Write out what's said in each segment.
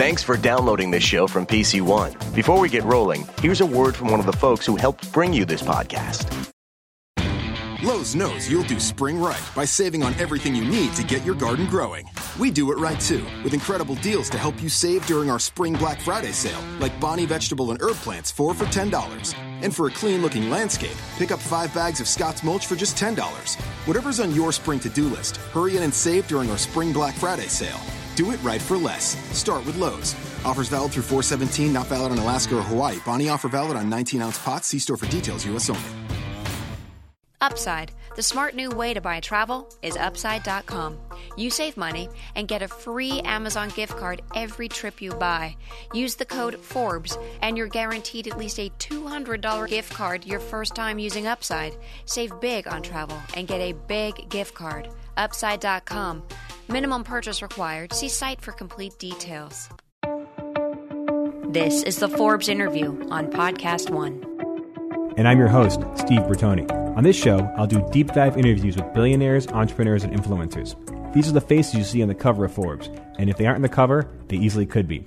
Thanks for downloading this show from PC One. Before we get rolling, here's a word from one of the folks who helped bring you this podcast. Lowe's knows you'll do spring right by saving on everything you need to get your garden growing. We do it right too, with incredible deals to help you save during our Spring Black Friday sale, like Bonnie vegetable and herb plants, 4 for $10. And for a clean looking landscape, pick up 5 bags of Scott's mulch for just $10. Whatever's on your spring to do list, hurry in and save during our Spring Black Friday sale. Do it right for less. Start with Lowe's. Offers valid through 417, not valid on Alaska or Hawaii. Bonnie offer valid on 19 ounce pots. See store for details, U.S. only. Upside, the smart new way to buy travel, is upside.com. You save money and get a free Amazon gift card every trip you buy. Use the code Forbes and you're guaranteed at least a $200 gift card your first time using Upside. Save big on travel and get a big gift card. Upside.com. Minimum purchase required. See site for complete details. This is the Forbes interview on Podcast One. And I'm your host, Steve Bertoni. On this show, I'll do deep dive interviews with billionaires, entrepreneurs, and influencers. These are the faces you see on the cover of Forbes, and if they aren't on the cover, they easily could be.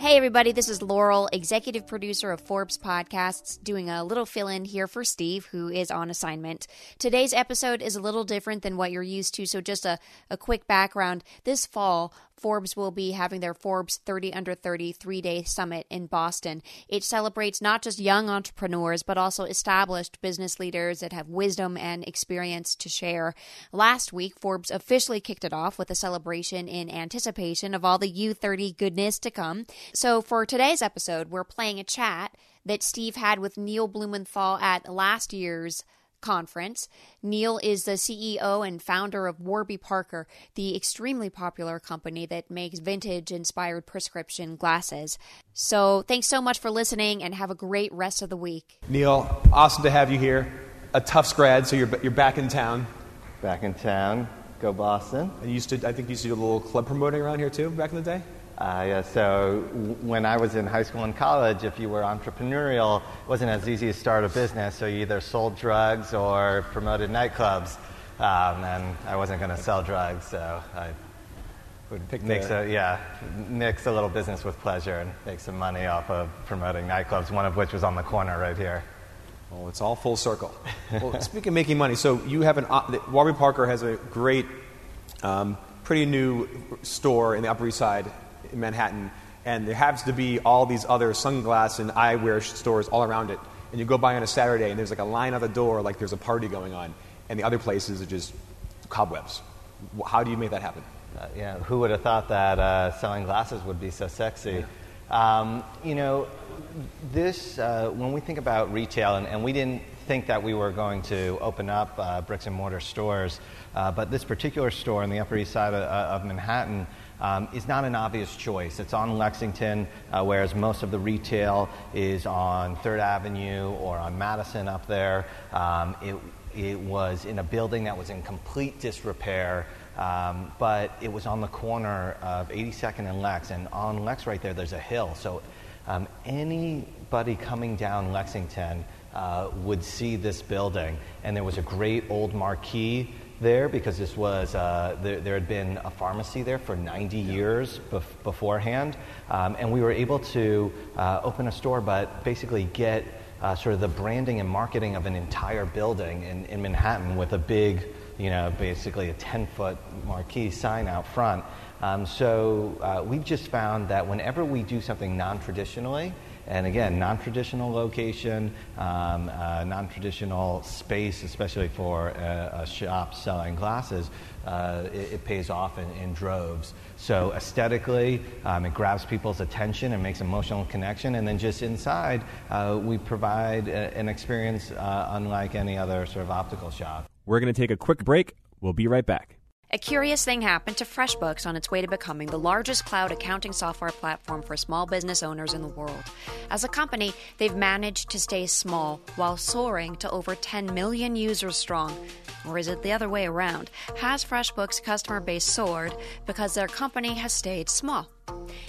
Hey, everybody, this is Laurel, executive producer of Forbes Podcasts, doing a little fill in here for Steve, who is on assignment. Today's episode is a little different than what you're used to, so just a, a quick background. This fall, Forbes will be having their Forbes 30 Under 30 three day summit in Boston. It celebrates not just young entrepreneurs, but also established business leaders that have wisdom and experience to share. Last week, Forbes officially kicked it off with a celebration in anticipation of all the U30 goodness to come. So for today's episode, we're playing a chat that Steve had with Neil Blumenthal at last year's conference. Neil is the CEO and founder of Warby Parker, the extremely popular company that makes vintage inspired prescription glasses. So, thanks so much for listening and have a great rest of the week. Neil, awesome to have you here. A Tufts grad, so you're, you're back in town. Back in town. Go Boston. And you used to, I think you used to do a little club promoting around here too back in the day? Uh, yeah, so w- when I was in high school and college, if you were entrepreneurial, it wasn't as easy to start a business. So you either sold drugs or promoted nightclubs. Um, and I wasn't going to sell drugs, so I would Pick mix the- a, yeah, mix a little business with pleasure and make some money off of promoting nightclubs, one of which was on the corner right here. Well, it's all full circle. well, speaking of making money, so you have an, uh, Warby Parker has a great, um, pretty new store in the Upper East Side in Manhattan, and there happens to be all these other sunglass and eyewear stores all around it. And you go by on a Saturday, and there's like a line out the door, like there's a party going on, and the other places are just cobwebs. How do you make that happen? Uh, yeah, who would have thought that uh, selling glasses would be so sexy? Um, you know, this, uh, when we think about retail, and, and we didn't think that we were going to open up uh, bricks and mortar stores, uh, but this particular store in the Upper East Side of, of Manhattan um, is not an obvious choice. It's on Lexington, uh, whereas most of the retail is on Third Avenue or on Madison up there. Um, it, it was in a building that was in complete disrepair. Um, but it was on the corner of 82nd and Lex, and on Lex right there, there's a hill. So um, anybody coming down Lexington uh, would see this building, and there was a great old marquee there because this was uh, there, there had been a pharmacy there for 90 years bef- beforehand, um, and we were able to uh, open a store, but basically get uh, sort of the branding and marketing of an entire building in, in Manhattan with a big you know, basically a 10 foot marquee sign out front. Um, so uh, we've just found that whenever we do something non traditionally, and again, non traditional location, um, uh, non traditional space, especially for a, a shop selling glasses, uh, it, it pays off in, in droves. So aesthetically, um, it grabs people's attention and makes emotional connection. And then just inside, uh, we provide a, an experience uh, unlike any other sort of optical shop. We're going to take a quick break. We'll be right back. A curious thing happened to FreshBooks on its way to becoming the largest cloud accounting software platform for small business owners in the world. As a company, they've managed to stay small while soaring to over 10 million users strong. Or is it the other way around? Has FreshBooks' customer base soared because their company has stayed small?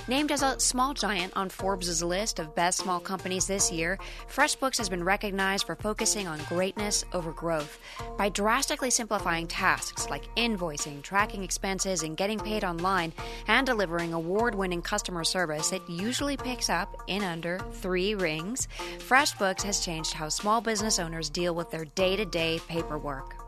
Named as a small giant on Forbes' list of best small companies this year, FreshBooks has been recognized for focusing on greatness over growth. By drastically simplifying tasks like invoicing, tracking expenses, and getting paid online, and delivering award winning customer service that usually picks up in under three rings, FreshBooks has changed how small business owners deal with their day to day paperwork.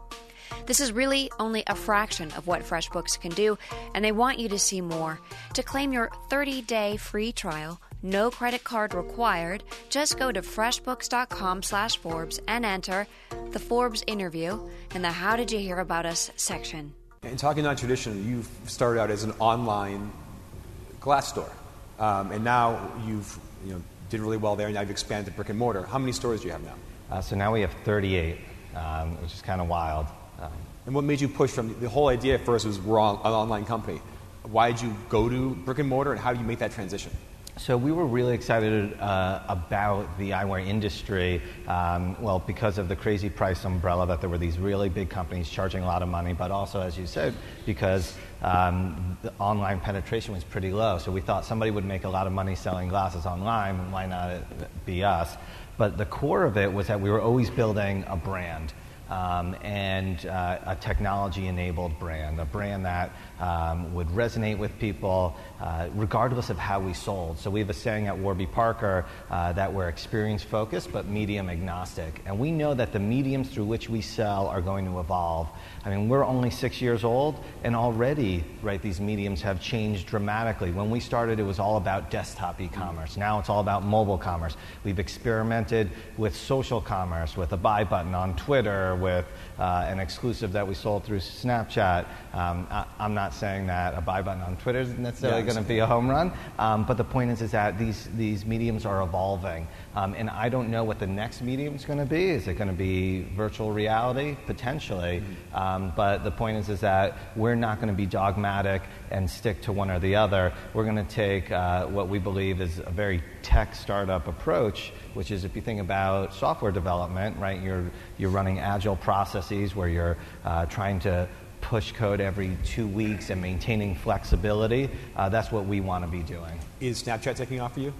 This is really only a fraction of what FreshBooks can do, and they want you to see more. To claim your 30-day free trial, no credit card required, just go to freshbooks.com/forbes and enter the Forbes interview in the How Did You Hear About Us section. In talking non-traditional, you've started out as an online glass store, um, and now you've you know did really well there, and now you've expanded to brick and mortar. How many stores do you have now? Uh, so now we have 38, um, which is kind of wild. And what made you push from the whole idea at first was we're an online company. Why did you go to brick and mortar, and how do you make that transition? So we were really excited uh, about the eyewear industry. Um, well, because of the crazy price umbrella, that there were these really big companies charging a lot of money, but also, as you said, because um, the online penetration was pretty low. So we thought somebody would make a lot of money selling glasses online. Why not be us? But the core of it was that we were always building a brand um, and uh, a technology enabled brand, a brand that um, would resonate with people uh, regardless of how we sold. So we have a saying at Warby Parker uh, that we're experience focused but medium agnostic. And we know that the mediums through which we sell are going to evolve. I mean, we're only six years old, and already, right, these mediums have changed dramatically. When we started, it was all about desktop e commerce. Now it's all about mobile commerce. We've experimented with social commerce, with a buy button on Twitter, with uh, an exclusive that we sold through Snapchat. Um, I, am not saying that a buy button on Twitter is necessarily yeah, going to be a home run, um, but the point is, is that these, these mediums are evolving. Um, and I don't know what the next medium is going to be. Is it going to be virtual reality? Potentially. Mm-hmm. Um, but the point is, is that we're not going to be dogmatic and stick to one or the other. We're going to take uh, what we believe is a very tech startup approach, which is if you think about software development, right? You're, you're running agile processes where you're uh, trying to push code every two weeks and maintaining flexibility. Uh, that's what we want to be doing. Is Snapchat taking off for you?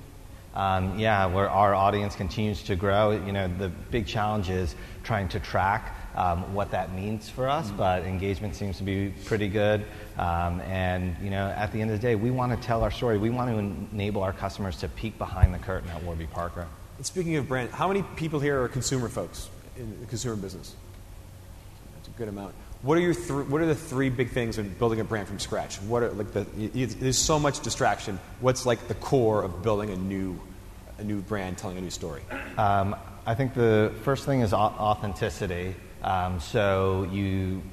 Um, yeah, where our audience continues to grow. You know, the big challenge is trying to track um, what that means for us, mm-hmm. but engagement seems to be pretty good. Um, and you know, at the end of the day, we want to tell our story. We want to enable our customers to peek behind the curtain at Warby Parker. And speaking of brand, how many people here are consumer folks in the consumer business? Good amount. What are your th- what are the three big things in building a brand from scratch? What are like the there's so much distraction. What's like the core of building a new a new brand, telling a new story? Um, I think the first thing is authenticity. Um, so you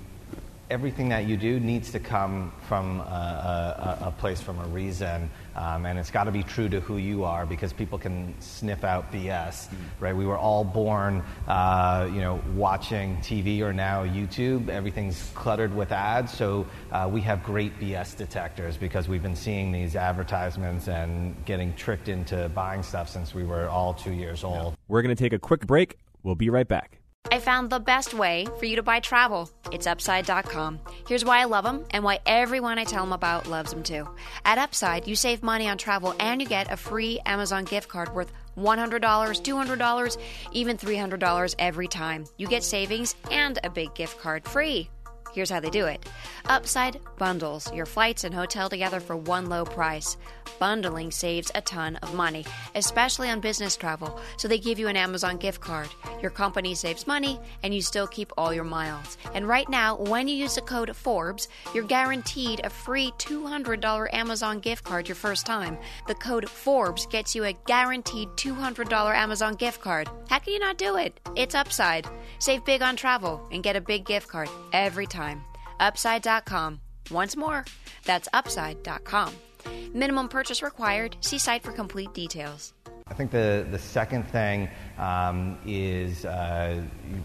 everything that you do needs to come from a, a, a place, from a reason, um, and it's got to be true to who you are because people can sniff out BS, mm-hmm. right? We were all born, uh, you know, watching TV or now YouTube. Everything's cluttered with ads, so uh, we have great BS detectors because we've been seeing these advertisements and getting tricked into buying stuff since we were all two years old. We're going to take a quick break. We'll be right back. I found the best way for you to buy travel. It's Upside.com. Here's why I love them and why everyone I tell them about loves them too. At Upside, you save money on travel and you get a free Amazon gift card worth $100, $200, even $300 every time. You get savings and a big gift card free. Here's how they do it Upside bundles your flights and hotel together for one low price. Bundling saves a ton of money, especially on business travel, so they give you an Amazon gift card. Your company saves money, and you still keep all your miles. And right now, when you use the code Forbes, you're guaranteed a free $200 Amazon gift card your first time. The code Forbes gets you a guaranteed $200 Amazon gift card. How can you not do it? It's Upside. Save big on travel and get a big gift card every time. Upside.com. Once more, that's upside.com. Minimum purchase required. See site for complete details. I think the, the second thing um, is uh, you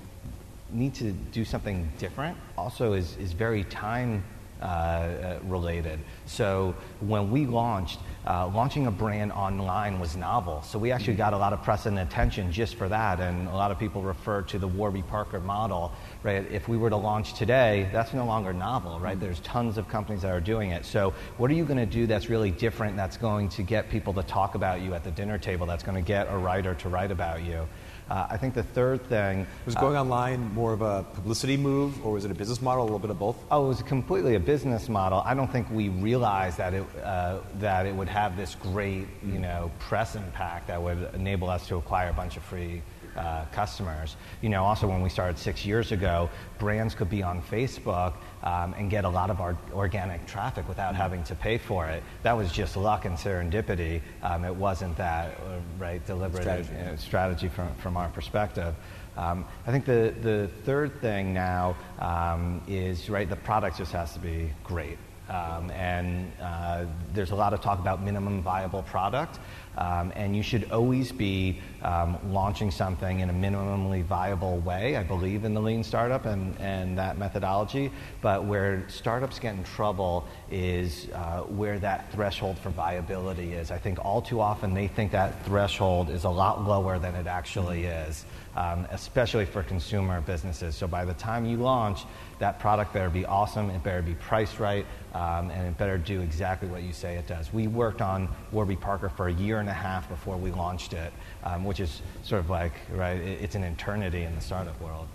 need to do something different. Also, is, is very time uh, uh related. So when we launched, uh, launching a brand online was novel. So we actually got a lot of press and attention just for that. And a lot of people refer to the Warby Parker model, right? If we were to launch today, that's no longer novel, right? There's tons of companies that are doing it. So what are you going to do that's really different, that's going to get people to talk about you at the dinner table, that's going to get a writer to write about you? Uh, I think the third thing was going uh, online more of a publicity move, or was it a business model? A little bit of both. Oh, it was completely a business model. I don't think we realized that it uh, that it would have this great, you know, press impact that would enable us to acquire a bunch of free uh, customers. You know, also when we started six years ago, brands could be on Facebook um, and get a lot of our organic traffic without having to pay for it. That was just luck and serendipity. Um, it wasn't that uh, right deliberate strategy, uh, strategy from, from our perspective. Um, I think the, the third thing now um, is right. The product just has to be great. Um, and uh, there's a lot of talk about minimum viable product. Um, and you should always be um, launching something in a minimally viable way. I believe in the lean startup and, and that methodology. But where startups get in trouble is uh, where that threshold for viability is. I think all too often they think that threshold is a lot lower than it actually is, um, especially for consumer businesses. So by the time you launch, that product better be awesome, it better be priced right, um, and it better do exactly what you say it does. We worked on Warby Parker for a year and a half before we launched it, um, which is sort of like, right, it's an eternity in the startup world.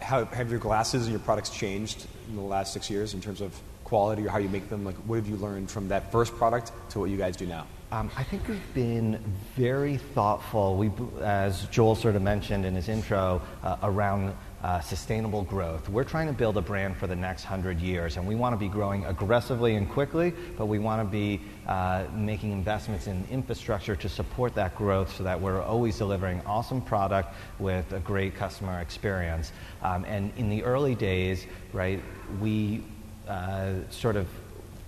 How, have your glasses and your products changed in the last six years in terms of quality or how you make them? Like, what have you learned from that first product to what you guys do now? Um, I think we've been very thoughtful. We, as Joel sort of mentioned in his intro, uh, around uh, sustainable growth. We're trying to build a brand for the next hundred years, and we want to be growing aggressively and quickly, but we want to be uh, making investments in infrastructure to support that growth so that we're always delivering awesome product with a great customer experience. Um, and in the early days, right, we uh, sort of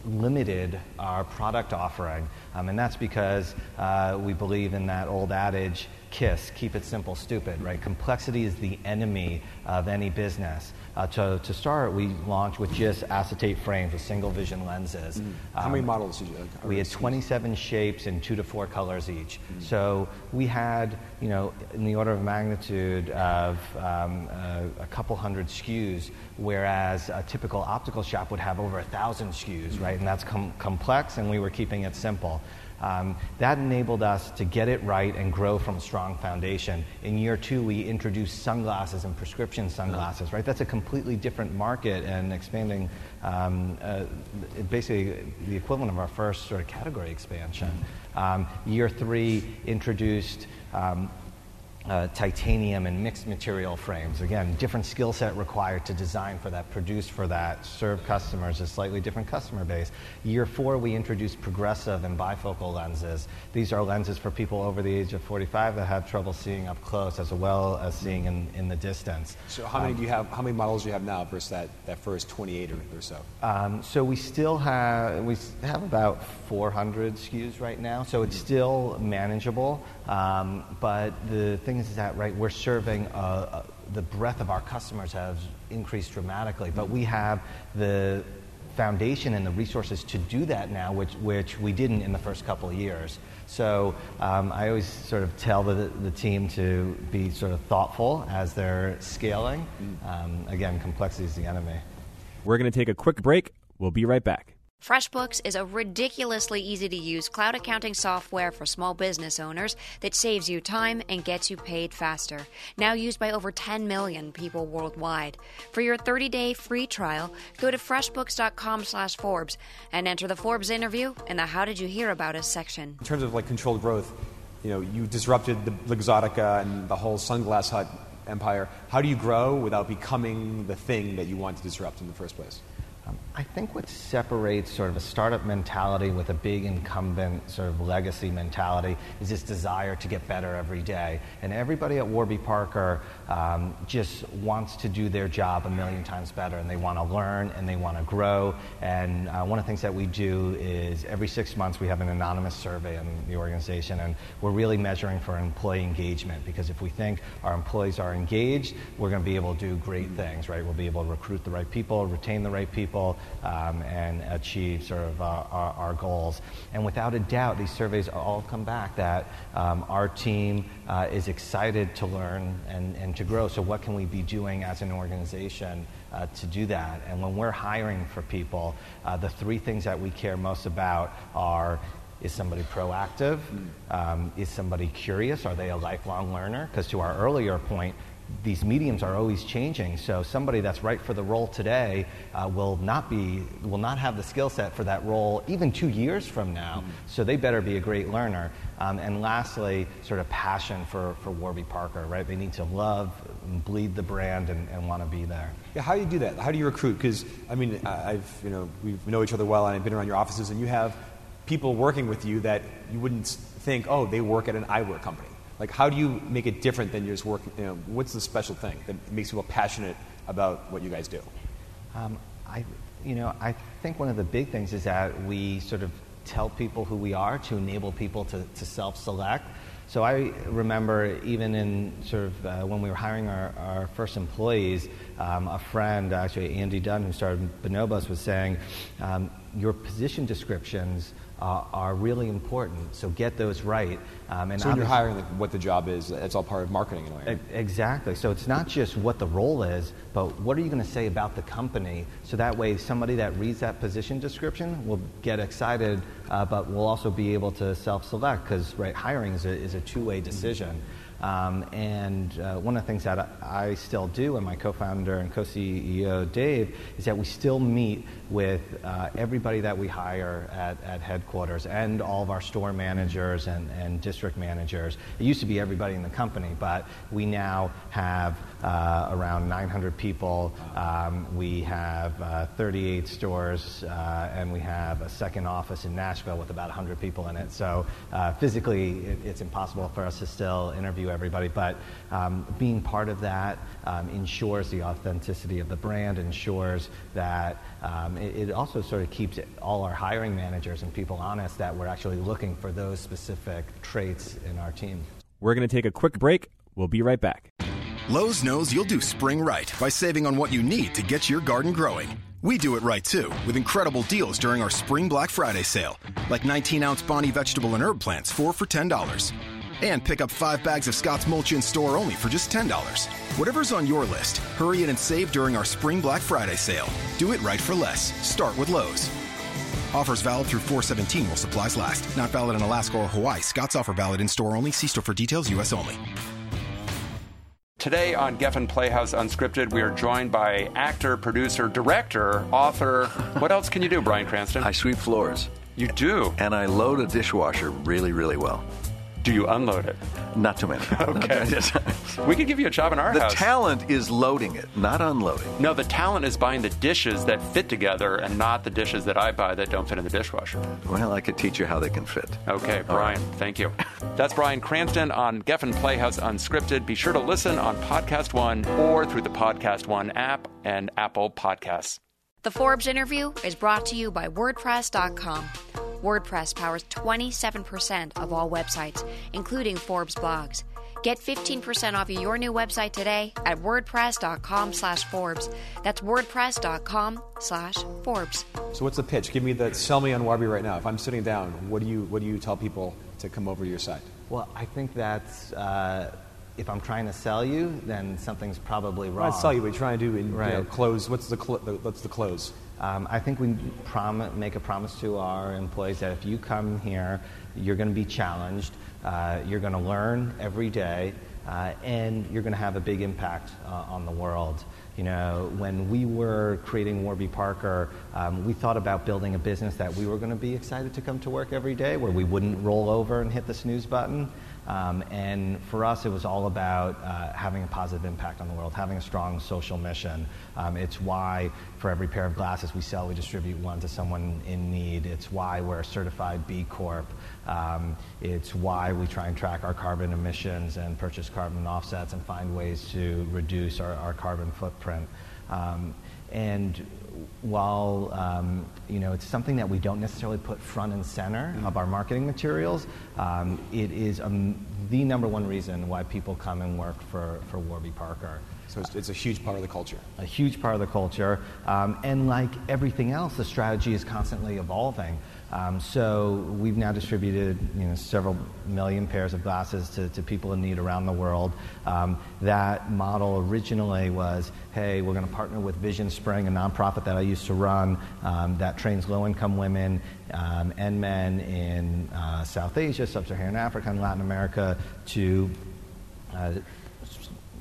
limited our product offering. Um, and that's because uh, we believe in that old adage KISS, keep it simple, stupid, right? Complexity is the enemy of any business. Uh, to, to start, we launched with just acetate frames with single vision lenses. Mm-hmm. How um, many models did you have? We had 27 shapes in two to four colors each. Mm-hmm. So we had, you know, in the order of magnitude of um, uh, a couple hundred SKUs, whereas a typical optical shop would have over a thousand SKUs, mm-hmm. right? And that's com- complex, and we were keeping it simple. Um, that enabled us to get it right and grow from a strong foundation. In year two, we introduced sunglasses and prescription sunglasses, right? That's a completely different market and expanding, um, uh, basically the equivalent of our first sort of category expansion. Um, year three introduced um, uh, titanium and mixed material frames. Again, different skill set required to design for that, produce for that, serve customers, a slightly different customer base. Year four, we introduced progressive and bifocal lenses. These are lenses for people over the age of 45 that have trouble seeing up close as well as seeing in, in the distance. So how many um, do you have, how many models do you have now versus that, that first 28 or, or so? Um, so we still have, we have about 400 SKUs right now, so it's still manageable. Um, but the thing is that, right, we're serving uh, uh, the breadth of our customers has increased dramatically, but we have the foundation and the resources to do that now, which, which we didn't in the first couple of years. So um, I always sort of tell the, the team to be sort of thoughtful as they're scaling. Um, again, complexity is the enemy. We're going to take a quick break. We'll be right back. FreshBooks is a ridiculously easy to use cloud accounting software for small business owners that saves you time and gets you paid faster. Now used by over 10 million people worldwide. For your 30-day free trial, go to freshbooks.com/forbes and enter the Forbes interview in the How Did You Hear About Us section. In terms of like controlled growth, you know, you disrupted the Luxottica and the whole Sunglass Hut empire. How do you grow without becoming the thing that you want to disrupt in the first place? Um, I think what separates sort of a startup mentality with a big incumbent sort of legacy mentality is this desire to get better every day. And everybody at Warby Parker um, just wants to do their job a million times better, and they want to learn and they want to grow. And uh, one of the things that we do is every six months we have an anonymous survey in the organization, and we're really measuring for employee engagement because if we think our employees are engaged, we're going to be able to do great things, right? We'll be able to recruit the right people, retain the right people, um, and achieve sort of our, our, our, goals. And without a doubt, these surveys all come back that um, our team uh, is excited to learn and, and to grow. So, what can we be doing as an organization uh, to do that? And when we're hiring for people, uh, the three things that we care most about are is somebody proactive? Um, is somebody curious? Are they a lifelong learner? Because to our earlier point, these mediums are always changing. So somebody that's right for the role today uh, will not be will not have the skill set for that role even two years from now. Mm-hmm. So they better be a great learner. Um, and lastly, sort of passion for, for Warby Parker, right? They need to love and bleed the brand and, and want to be there. Yeah, how do you do that? How do you recruit? Because I mean, I've you know we know each other well, and I've been around your offices, and you have people working with you that you wouldn't think, oh, they work at an eyewear company. Like, how do you make it different than just working? You know, what's the special thing that makes people passionate about what you guys do? Um, I, you know, I think one of the big things is that we sort of tell people who we are to enable people to, to self-select. So I remember even in sort of uh, when we were hiring our, our first employees, um, a friend, actually Andy Dunn, who started Bonobos, was saying, um, your position descriptions uh, are really important. So get those right. Um, and so you're hiring, like, what the job is, it's all part of marketing in a way. Right? Exactly. So it's not just what the role is, but what are you going to say about the company? So that way, somebody that reads that position description will get excited, uh, but will also be able to self-select because right, hiring is a, is a two-way decision. Mm-hmm. Um, and uh, one of the things that I, still do, and my co founder and co CEO Dave, is that we still meet with uh, everybody that we hire at, at headquarters and all of our store managers and, and district managers. It used to be everybody in the company, but we now have uh, around 900 people. Um, we have uh, 38 stores, uh, and we have a second office in Nashville with about 100 people in it. So uh, physically, it, it's impossible for us to still interview everybody, but um, being part of that um, ensures the authenticity of the brand, ensures that um, it, it, also sort of keeps all our hiring managers and people honest that we're actually looking for those specific traits in our team. We're going to take a quick break. We'll be right back. Lowe's knows you'll do spring right by saving on what you need to get your garden growing. We do it right too, with incredible deals during our Spring Black Friday sale, like 19 ounce Bonnie vegetable and herb plants, 4 for $10. And pick up 5 bags of Scott's mulch in store only for just $10. Whatever's on your list, hurry in and save during our Spring Black Friday sale. Do it right for less. Start with Lowe's. Offers valid through 417 while supplies last. Not valid in Alaska or Hawaii. Scott's offer valid in store only. See store for details, U.S. only. Today on Geffen Playhouse Unscripted, we are joined by actor, producer, director, author. What else can you do, Bryan Cranston? I sweep floors. You do? And I load a dishwasher really, really well. Do you unload it? Not too many. okay. we could give you a job in our the house. The talent is loading it, not unloading. No, the talent is buying the dishes that fit together and not the dishes that I buy that don't fit in the dishwasher. Well, I could teach you how they can fit. Okay, Bryan, right. thank you. That's Bryan Cranston on Geffen Playhouse Unscripted. Be sure to listen on Podcast One or through the Podcast One app and Apple Podcasts. The Forbes interview is brought to you by WordPress.com. WordPress powers 27% of all websites, including Forbes blogs. Get 15% off your new website today at wordpress.com slash Forbes. That's wordpress.com slash Forbes. So what's the pitch? Give me the sell me on Warby right now. If I'm sitting down, what do you what do you tell people to come over to your site? Well, I think that's uh, if I'm trying to sell you, then something's probably wrong. Not sell you, but trying to do in, right. you know, close. What's the, cl- the what's the close? Um, I think we make a promise to our employees that if you come here, you're going to be challenged, uh, you're going to learn every day, uh, and you're going to have a big impact uh, on the world. You know, when we were creating Warby Parker, um, we thought about building a business that we were going to be excited to come to work every day, where we wouldn't roll over and hit the snooze button. Um, and for us, it was all about uh, having a positive impact on the world, having a strong social mission. Um, it's why, for every pair of glasses we sell, we distribute one to someone in need. It's why we're a certified B Corp. Um, it's why we try and track our carbon emissions and purchase carbon offsets and find ways to reduce our, our carbon footprint. Um, and while um, you know it's something that we don't necessarily put front and center mm-hmm. of our marketing materials, um, it is um, the number one reason why people come and work for, for Warby Parker. So it's, it's a huge part of the culture. a huge part of the culture. Um, and like everything else, the strategy is constantly evolving. Um, so we've now distributed you know, several million pairs of glasses to, to people in need around the world. Um, that model originally was, hey, we're going to partner with VisionSpring, a nonprofit that I used to run um, that trains low-income women um, and men in uh, South Asia, Sub-Saharan Africa, and Latin America to uh,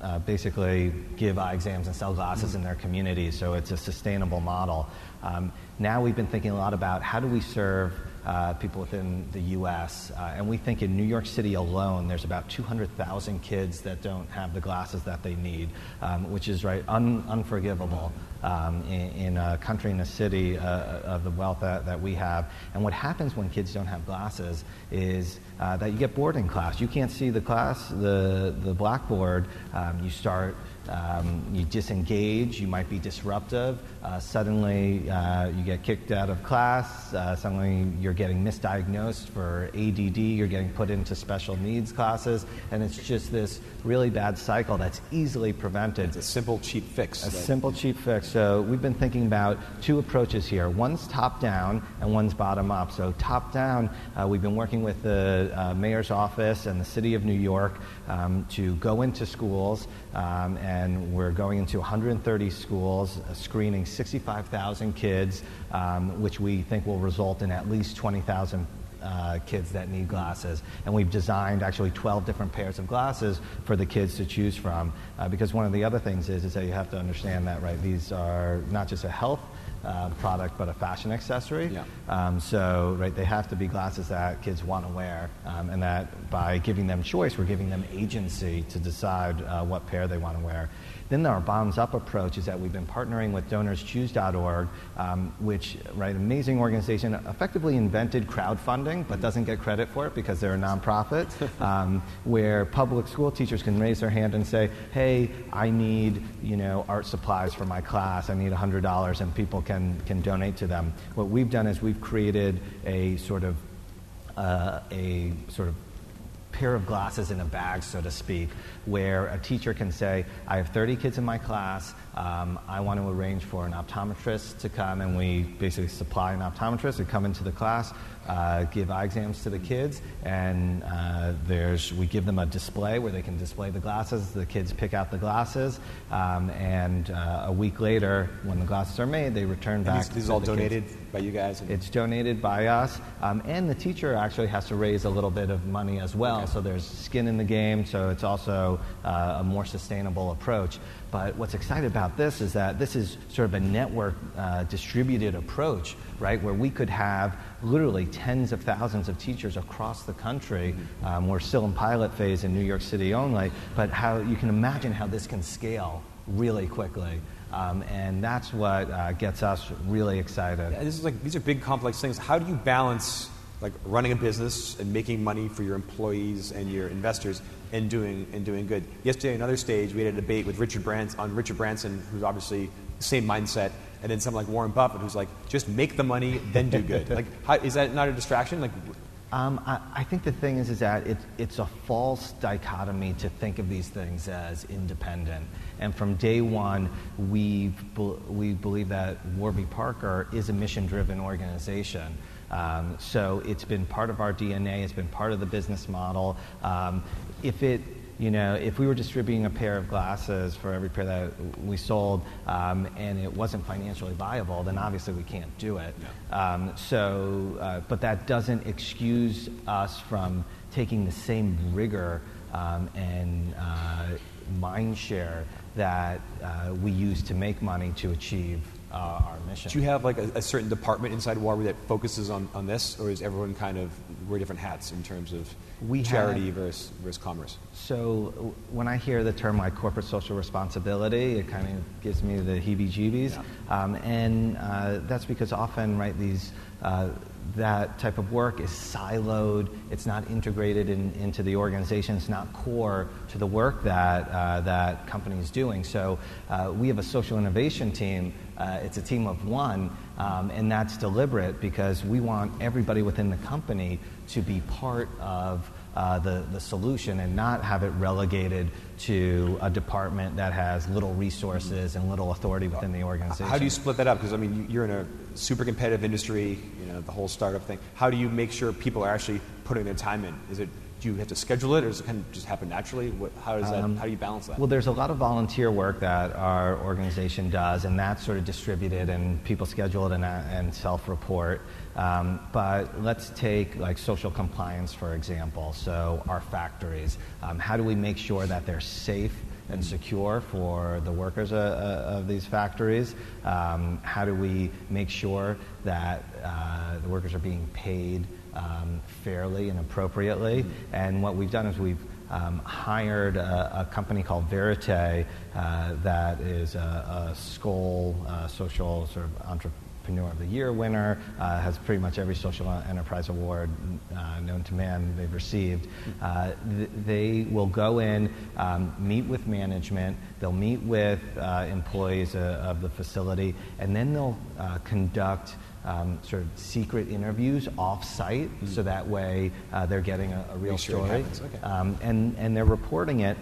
uh, basically give eye exams and sell glasses in their communities, so it's a sustainable model. Um, now we've been thinking a lot about how do we serve uh, people within the U.S. Uh, and we think in New York City alone, there's about 200,000 kids that don't have the glasses that they need, um, which is right un- unforgivable um, in, in, a country and a city uh, of the wealth that, that, we have. And what happens when kids don't have glasses is uh, that you get bored in class. You can't see the class, the, the blackboard. Um, you start um, you disengage, you might be disruptive. Uh, suddenly, uh, you get kicked out of class. Uh, suddenly, you're getting misdiagnosed for ADD. You're getting put into special needs classes, and it's just this really bad cycle that's easily prevented. It's a simple, cheap fix. A simple, cheap fix. So we've been thinking about two approaches here. One's top down, and one's bottom up. So top down, uh, we've been working with the uh, mayor's office and the city of New York um, to go into schools, um, and we're going into 130 schools, uh, screening 65,000 kids, um, which we think will result in at least 20,000 uh, kids that need glasses. And we've designed actually 12 different pairs of glasses for the kids to choose from. Uh, because one of the other things is, is that you have to understand that, right, these are not just a health uh, product, but a fashion accessory. Yeah. Um, so, right, they have to be glasses that kids want to wear, um, and that by giving them choice, we're giving them agency to decide uh, what pair they want to wear. Then our bottoms up approach is that we've been partnering with DonorsChoose.org, um, which, right, amazing organization, effectively invented crowdfunding, but doesn't get credit for it because they're a nonprofit, um, where public school teachers can raise their hand and say, hey, I need, you know, art supplies for my class, I need $100, and people can, can donate to them. What we've done is we've created a sort of uh, a sort of pair of glasses in a bag, so to speak, where a teacher can say, I have 30 kids in my class, um, I want to arrange for an optometrist to come, and we basically supply an optometrist to come into the class, uh, give eye exams to the kids, and uh, there's, we give them a display where they can display the glasses. The kids pick out the glasses, um, and uh, a week later, when the glasses are made, they return back. These, these are all the donated kids. By you guys? It's donated by us, um, and the teacher actually has to raise a little bit of money as well. Okay. So there's skin in the game, so it's also uh, a more sustainable approach. But what's exciting about this is that this is sort of a network uh, distributed approach, right? Where we could have literally tens of thousands of teachers across the country. Um, we're still in pilot phase in New York City only, but how you can imagine how this can scale really quickly. Um, and that's what uh, gets us really excited. Yeah, this is like these are big complex things. How do you balance like running a business and making money for your employees and your investors and doing and doing good? Yesterday, another stage, we had a debate with Richard Branson on Richard Branson, who's obviously the same mindset, and then someone like Warren Buffett, who's like, just make the money, then do good. like, how, is that not a distraction? Like, Um, I, I think the thing is, is that it, it's a false dichotomy to think of these things as independent. And from day one, we, we believe that Warby Parker is a mission-driven organization. Um, so it's been part of our DNA. It's been part of the business model. Um, if it you know, if we were distributing a pair of glasses for every pair that we sold um, and it wasn't financially viable, then obviously we can't do it. Um, so, uh, but that doesn't excuse us from taking the same rigor um, and uh, mind share that uh, we use to make money to achieve uh, our mission. do you have like a, a certain department inside Warby that focuses on, on this, or is everyone kind of wear different hats in terms of We charity have- versus, versus commerce? So when I hear the term like corporate social responsibility, it kind of gives me the heebie-jeebies, um, and uh, that's because often, right, these uh, that type of work is siloed. It's not integrated in, into the organization. It's not core to the work that uh, that company is doing. So uh, we have a social innovation team. Uh, it's a team of one, um, and that's deliberate because we want everybody within the company to be part of uh, the, the solution and not have it relegated to a department that has little resources and little authority within the organization. How do you split that up? Because I mean, you- you're in a super competitive industry, you know, the whole startup thing. How do you make sure people are actually putting their time in? Is it do you have to schedule it, or does it kind of just happen naturally? What, how does that? how do you balance that? Well, there's a lot of volunteer work that our organization does, and that's sort of distributed, and people schedule it and, uh, and self-report. Um, but let's take like social compliance, for example. So our factories, um, how do we make sure that they're safe and secure for the workers uh, uh, of these factories? Um, how do we make sure that uh, the workers are being paid um, fairly and appropriately? And what we've done is we've um, hired a, a company called Verite uh, that is a, a Skoll uh, social sort of entrepreneur of the year winner, uh, has pretty much every social enterprise award uh, known to man they've received. Uh, th- they will go in, um, meet with management, they'll meet with uh, employees of the facility, and then they'll conduct um, sort of secret interviews off site so that way uh, they're getting a, a real sure story. okay. Um, and, and they're reporting it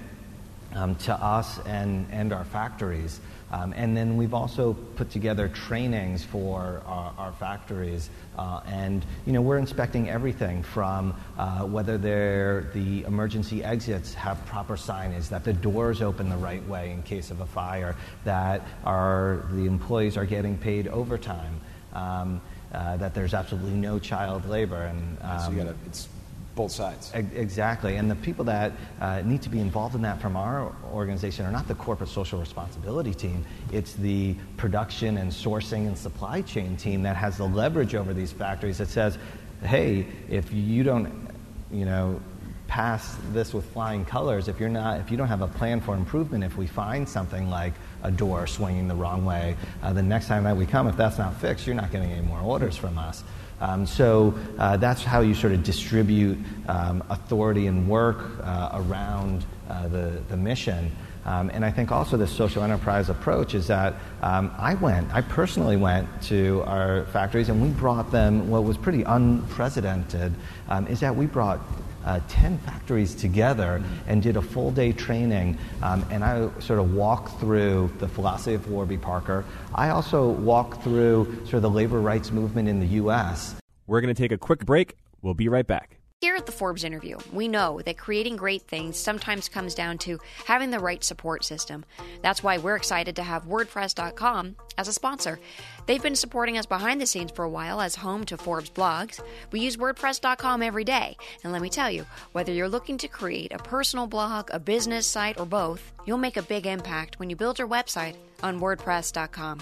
um, to us and, and our factories. Um, and then we've also put together trainings for our, our factories. Uh, and, you know, we're inspecting everything from uh, whether the emergency exits have proper signage, that the doors open the right way in case of a fire, that our, the employees are getting paid overtime, um, uh, that there's absolutely no child labor. And, so you um, got to it's both sides. Ex- Exactly. And the people that uh, need to be involved in that from our organization are not the corporate social responsibility team. It's the production and sourcing and supply chain team that has the leverage over these factories that says, hey, if you don't, you know, pass this with flying colors, if you're not, if you don't have a plan for improvement, if we find something like a door swinging the wrong way, uh, the next time that we come, if that's not fixed, you're not getting any more orders from us. Um, so uh, that's how you sort of distribute um, authority and work uh, around uh, the, the mission. Um, and I think also the social enterprise approach is that um, I went, I personally went to our factories and we brought them what was pretty unprecedented, um, is that we brought uh, 10 factories together and did a full day training. Um, and I sort of walked through the philosophy of Warby Parker. I also walked through sort of the labor rights movement in the U.S. We're going to take a quick break. We'll be right back. Here at the Forbes interview, we know that creating great things sometimes comes down to having the right support system. That's why we're excited to have WordPress.com as a sponsor. They've been supporting us behind the scenes for a while as home to Forbes blogs. We use WordPress.com every day, and let me tell you, whether you're looking to create a personal blog, a business site, or both, you'll make a big impact when you build your website on WordPress.com.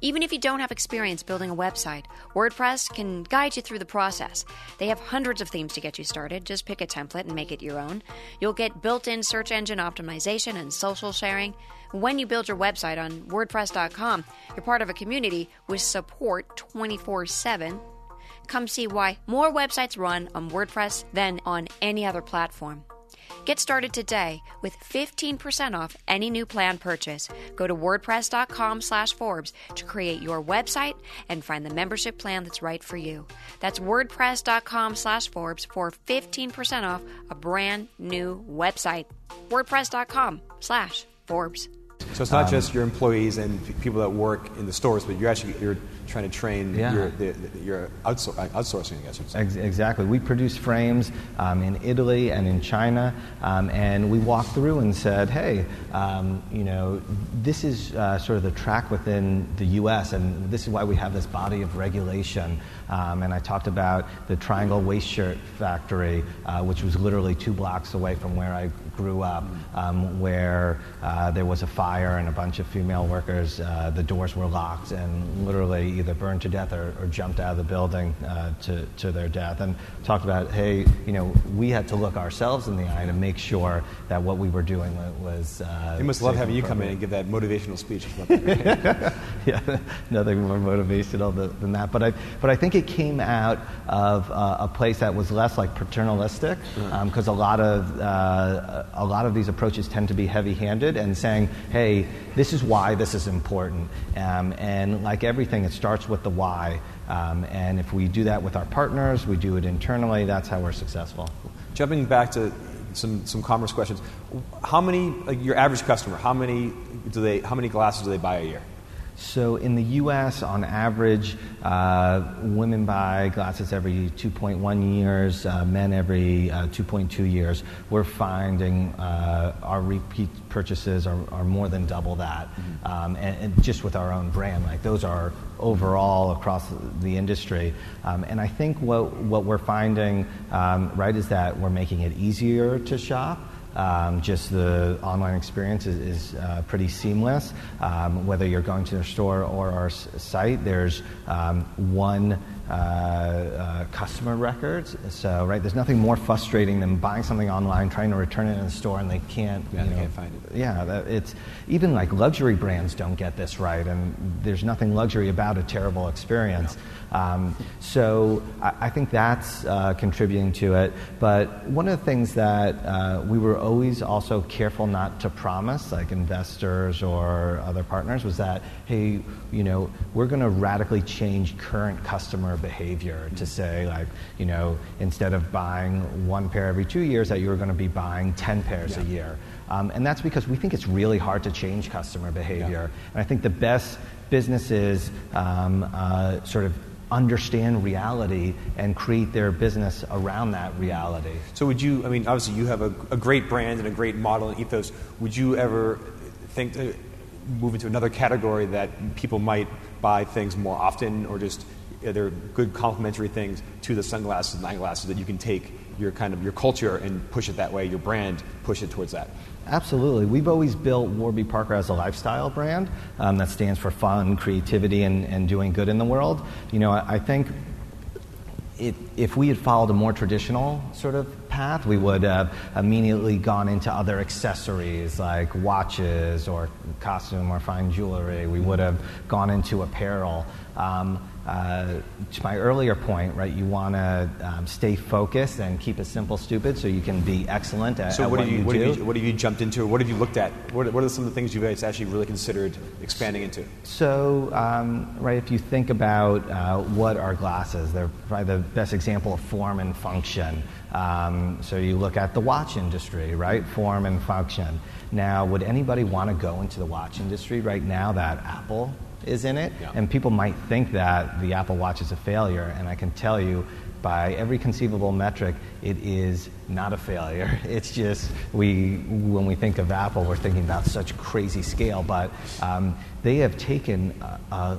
Even if you don't have experience building a website, WordPress can guide you through the process. They have hundreds of themes to get you started. Just pick a template and make it your own. You'll get built in search engine optimization and social sharing. When you build your website on WordPress.com, you're part of a community with support 24 7. Come see why more websites run on WordPress than on any other platform. Get started today with 15% off any new plan purchase. Go to wordpress.com slash Forbes to create your website and find the membership plan that's right for you. That's wordpress.com slash Forbes for 15% off a brand new website. wordpress.com slash Forbes. So it's not just your employees and people that work in the stores, but you're actually you're trying to train Yeah. your the, the, your outsor- uh, outsourcing, I guess. you'd say. Ex- exactly. We produce frames um, in Italy and in China, um, and we walked through and said, hey, um, you know, this is uh, sort of the track within the U.S., and this is why we have this body of regulation. Um, and I talked about the Triangle Waist Shirt Factory, uh, which was literally two blocks away from where I grew up, um, where uh, there was a fire and a bunch of female workers, uh, the doors were locked and literally either burned to death or, or jumped out of the building uh, to, to their death. And talked about, hey, you know, we had to look ourselves in the eye to make sure that what we were doing was. Uh, They must love having you come in and give that motivational speech. Yeah, nothing more motivational than, that. But I, but I think it came out of uh, a place that was less like paternalistic, because a lot of uh, a lot of these approaches tend to be heavy-handed and saying, "Hey, this is why this is important." Um, and like everything, it starts with the why. Um, and if we do that with our partners, we do it internally. That's how we're successful. jumping back to some, some commerce questions, how many, your average customer, how many, do they, how many glasses do they buy a year? So in the U.S., on average, uh, women buy glasses every 2.1 years, uh, men every uh, 2.2 years. We're finding uh, our repeat purchases are, are, more than double that, mm-hmm. um, and, and, just with our own brand. Like those are overall across the industry. Um, and I think what what we're finding, um, right, is that we're making it easier to shop. Um, just the online experience is, is uh, pretty seamless. Um, whether you're going to the store or our s- site, there's um, one uh, uh, customer records. So, right, there's nothing more frustrating than buying something online, trying to return it in the store, and they can't. Yeah, you know, can't find it. Yeah, that, it's even like luxury brands don't get this right, and there's nothing luxury about a terrible experience. Um, so I, I, think that's uh, contributing to it. But one of the things that uh, we were always also careful not to promise, like investors or other partners, was that hey, you know, we're going to radically change current customer behavior to say like, you know, instead of buying one pair every two years, that you're going to be buying ten pairs yeah. a year. Um, and that's because we think it's really hard to change customer behavior. Yeah. And I think the best businesses um, uh, sort of understand reality and create their business around that reality. So, would you, I mean, obviously you have a, a great brand and a great model and ethos. Would you ever think to move into another category that people might buy things more often or just uh, are good complementary things to the sunglasses and eyeglasses that you can take your kind of your culture and push it that way, your brand, push it towards that? Absolutely. We've always built Warby Parker as a lifestyle brand um, that stands for fun, creativity, and, and doing good in the world. You know, I, I think it, if we had followed a more traditional sort of path, we would have immediately gone into other accessories like watches or costume or fine jewelry. We would have gone into apparel. Um, uh, to my earlier point, right, you want to um, stay focused and keep it simple, stupid, so you can be excellent at, so at what, what, you, you what do. Have you, what have you jumped into, what have you looked at? What, what are some of the things you've actually really considered expanding into? So, um, right, if you think about uh, what are glasses, they're probably the best example of form and function. Um, so you look at the watch industry, right? Form and function. Now, would anybody want to go into the watch industry right now that Apple is in it. Yeah. And people might think that the Apple Watch is a failure, and I can tell you by every conceivable metric, it is not a failure. It's just we, when we think of Apple, we're thinking about such crazy scale, but um, they have taken a, a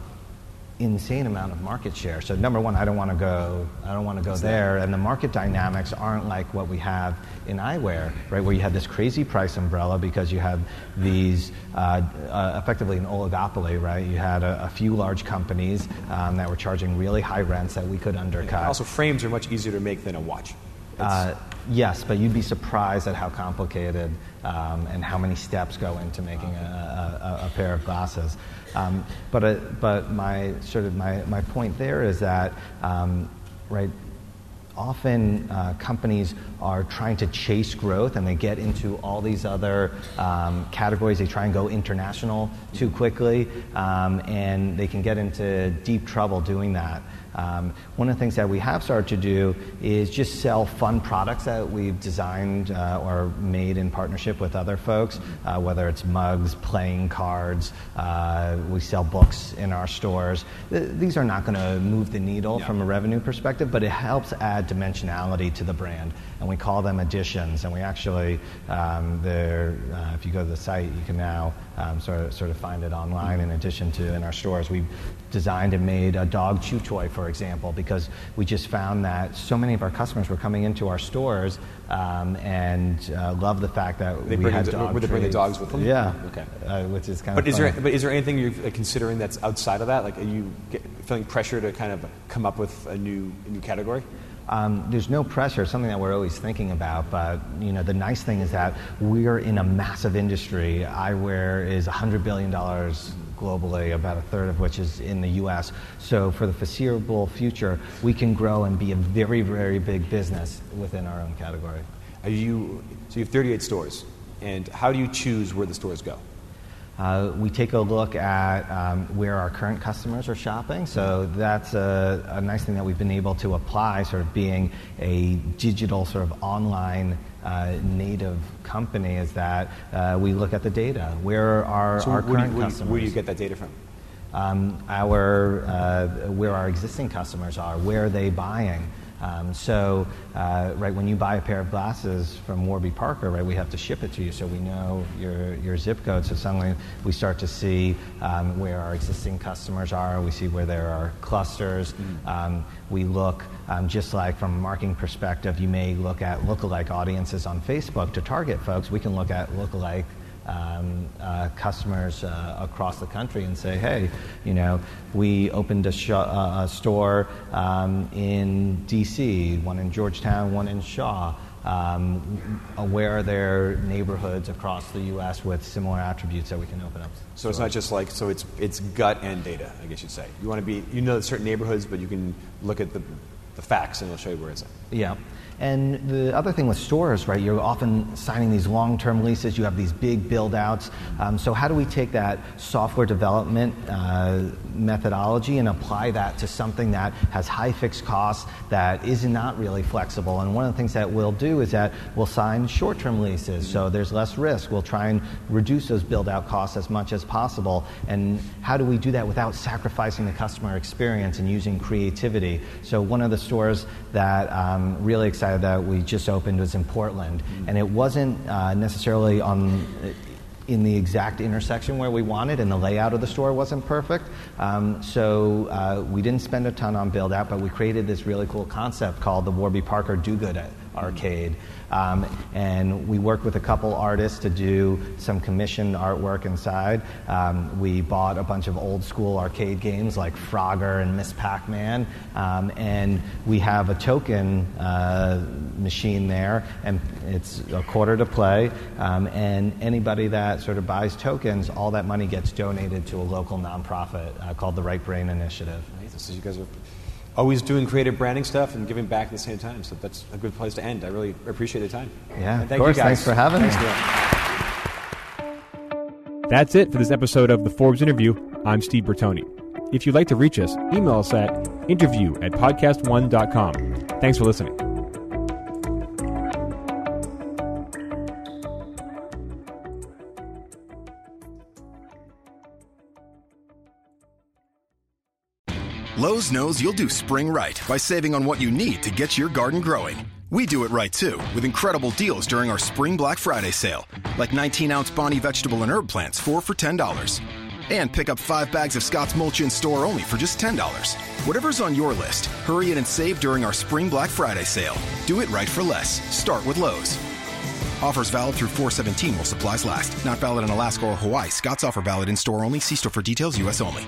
insane amount of market share. So number one, I don't want to go. I don't want to go there. And the market dynamics aren't like what we have in eyewear, right? Where you have this crazy price umbrella because you have these uh, uh, effectively an oligopoly, right? You had a, a few large companies um, that were charging really high rents that we could undercut. also, frames are much easier to make than a watch. Uh, yes, but you'd be surprised at how complicated um, and how many steps go into making a, a, a pair of glasses. Um, but uh, but my sort of my, my point there is that um, right often uh, companies are trying to chase growth and they get into all these other um, categories. They try and go international too quickly, um, and they can get into deep trouble doing that. Um, one of the things that we have started to do is just sell fun products that we've designed uh, or made in partnership with other folks, uh, whether it's mugs, playing cards, uh, we sell books in our stores. Th- these are not going to move the needle yeah. from a revenue perspective, but it helps add dimensionality to the brand. And we call them additions. And we actually, um, uh, if you go to the site, you can now um, sort, of, sort of find it online in addition to in our stores. We've designed and made a dog chew toy, for example, because we just found that so many of our customers were coming into our stores um, and uh, love the fact that they we had the, dog Would they bring the dogs with them? Yeah. Okay. Uh, which is kind but of. Is there, but is there anything you're considering that's outside of that? Like, are you get, feeling pressure to kind of come up with a new a new category? Um, there's no pressure. Something that we're always thinking about. But you know, the nice thing is that we're in a massive industry. Eyewear is 100 billion dollars globally, about a third of which is in the U.S. So for the foreseeable future, we can grow and be a very, very big business within our own category. Are you so you have 38 stores, and how do you choose where the stores go? Uh, we take a look at um, where our current customers are shopping. So that's a, a, nice thing that we've been able to apply, sort of being a digital, sort of online uh, native company, is that uh, we look at the data. Where are so our where current you, customers? Where do you get that data from? Um, our, uh, where our existing customers are, where are they buying? Um, so, uh, right, when you buy a pair of glasses from Warby Parker, right, we have to ship it to you, so we know your, your zip code. So suddenly we start to see um, where our existing customers are. We see where there are clusters. Mm-hmm. Um, we look, um, just like from a marketing perspective, you may look at lookalike audiences on Facebook to target folks. We can look at lookalike um, uh, customers uh, across the country and say, hey, you know, we opened a, sh- uh, a store um, in D.C., one in Georgetown, one in Shaw. Um, where are there neighborhoods across the U.S. with similar attributes that we can open up? So it's not just like so it's it's gut and data, I guess you'd say. You want to be you know certain neighborhoods, but you can look at the the facts and it'll show you where it's at. Yeah. And the other thing with stores, right, you're often signing these long term leases, you have these big build outs. Um, so, how do we take that software development uh, methodology and apply that to something that has high fixed costs, that is not really flexible? And one of the things that we'll do is that we'll sign short term leases, so there's less risk. We'll try and reduce those build out costs as much as possible. And how do we do that without sacrificing the customer experience and using creativity? So, one of the stores that I'm really excited that we just opened was in Portland, mm-hmm. and it wasn't uh, necessarily on in the exact intersection where we wanted, and the layout of the store wasn't perfect. Um, so uh, we didn't spend a ton on build out, but we created this really cool concept called the Warby Parker Do Good Arcade. Um, and we worked with a couple artists to do some commissioned artwork inside. Um, we bought a bunch of old school arcade games like Frogger and Miss Pac Man. Um, and we have a token uh, machine there, and it's a quarter to play. Um, and anybody that sort of buys tokens, all that money gets donated to a local nonprofit uh, called the Right Brain Initiative. So you guys are always doing creative branding stuff and giving back at the same time. So that's a good place to end. I really appreciate the time. Yeah, and thank of course. You guys. Thanks for having me. That's it for this episode of the Forbes interview. I'm Steve Bertoni. If you'd like to reach us, email us at interview at podcastone.com. Thanks for listening. Lowe's knows you'll do spring right by saving on what you need to get your garden growing. We do it right too, with incredible deals during our Spring Black Friday sale, like 19 ounce Bonnie vegetable and herb plants, 4 for $10. And pick up 5 bags of Scott's Mulch in store only for just $10. Whatever's on your list, hurry in and save during our Spring Black Friday sale. Do it right for less. Start with Lowe's. Offers valid through 417 while supplies last. Not valid in Alaska or Hawaii. Scott's offer valid in store only. See store for details, U.S. only.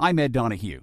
I'm Ed Donahue.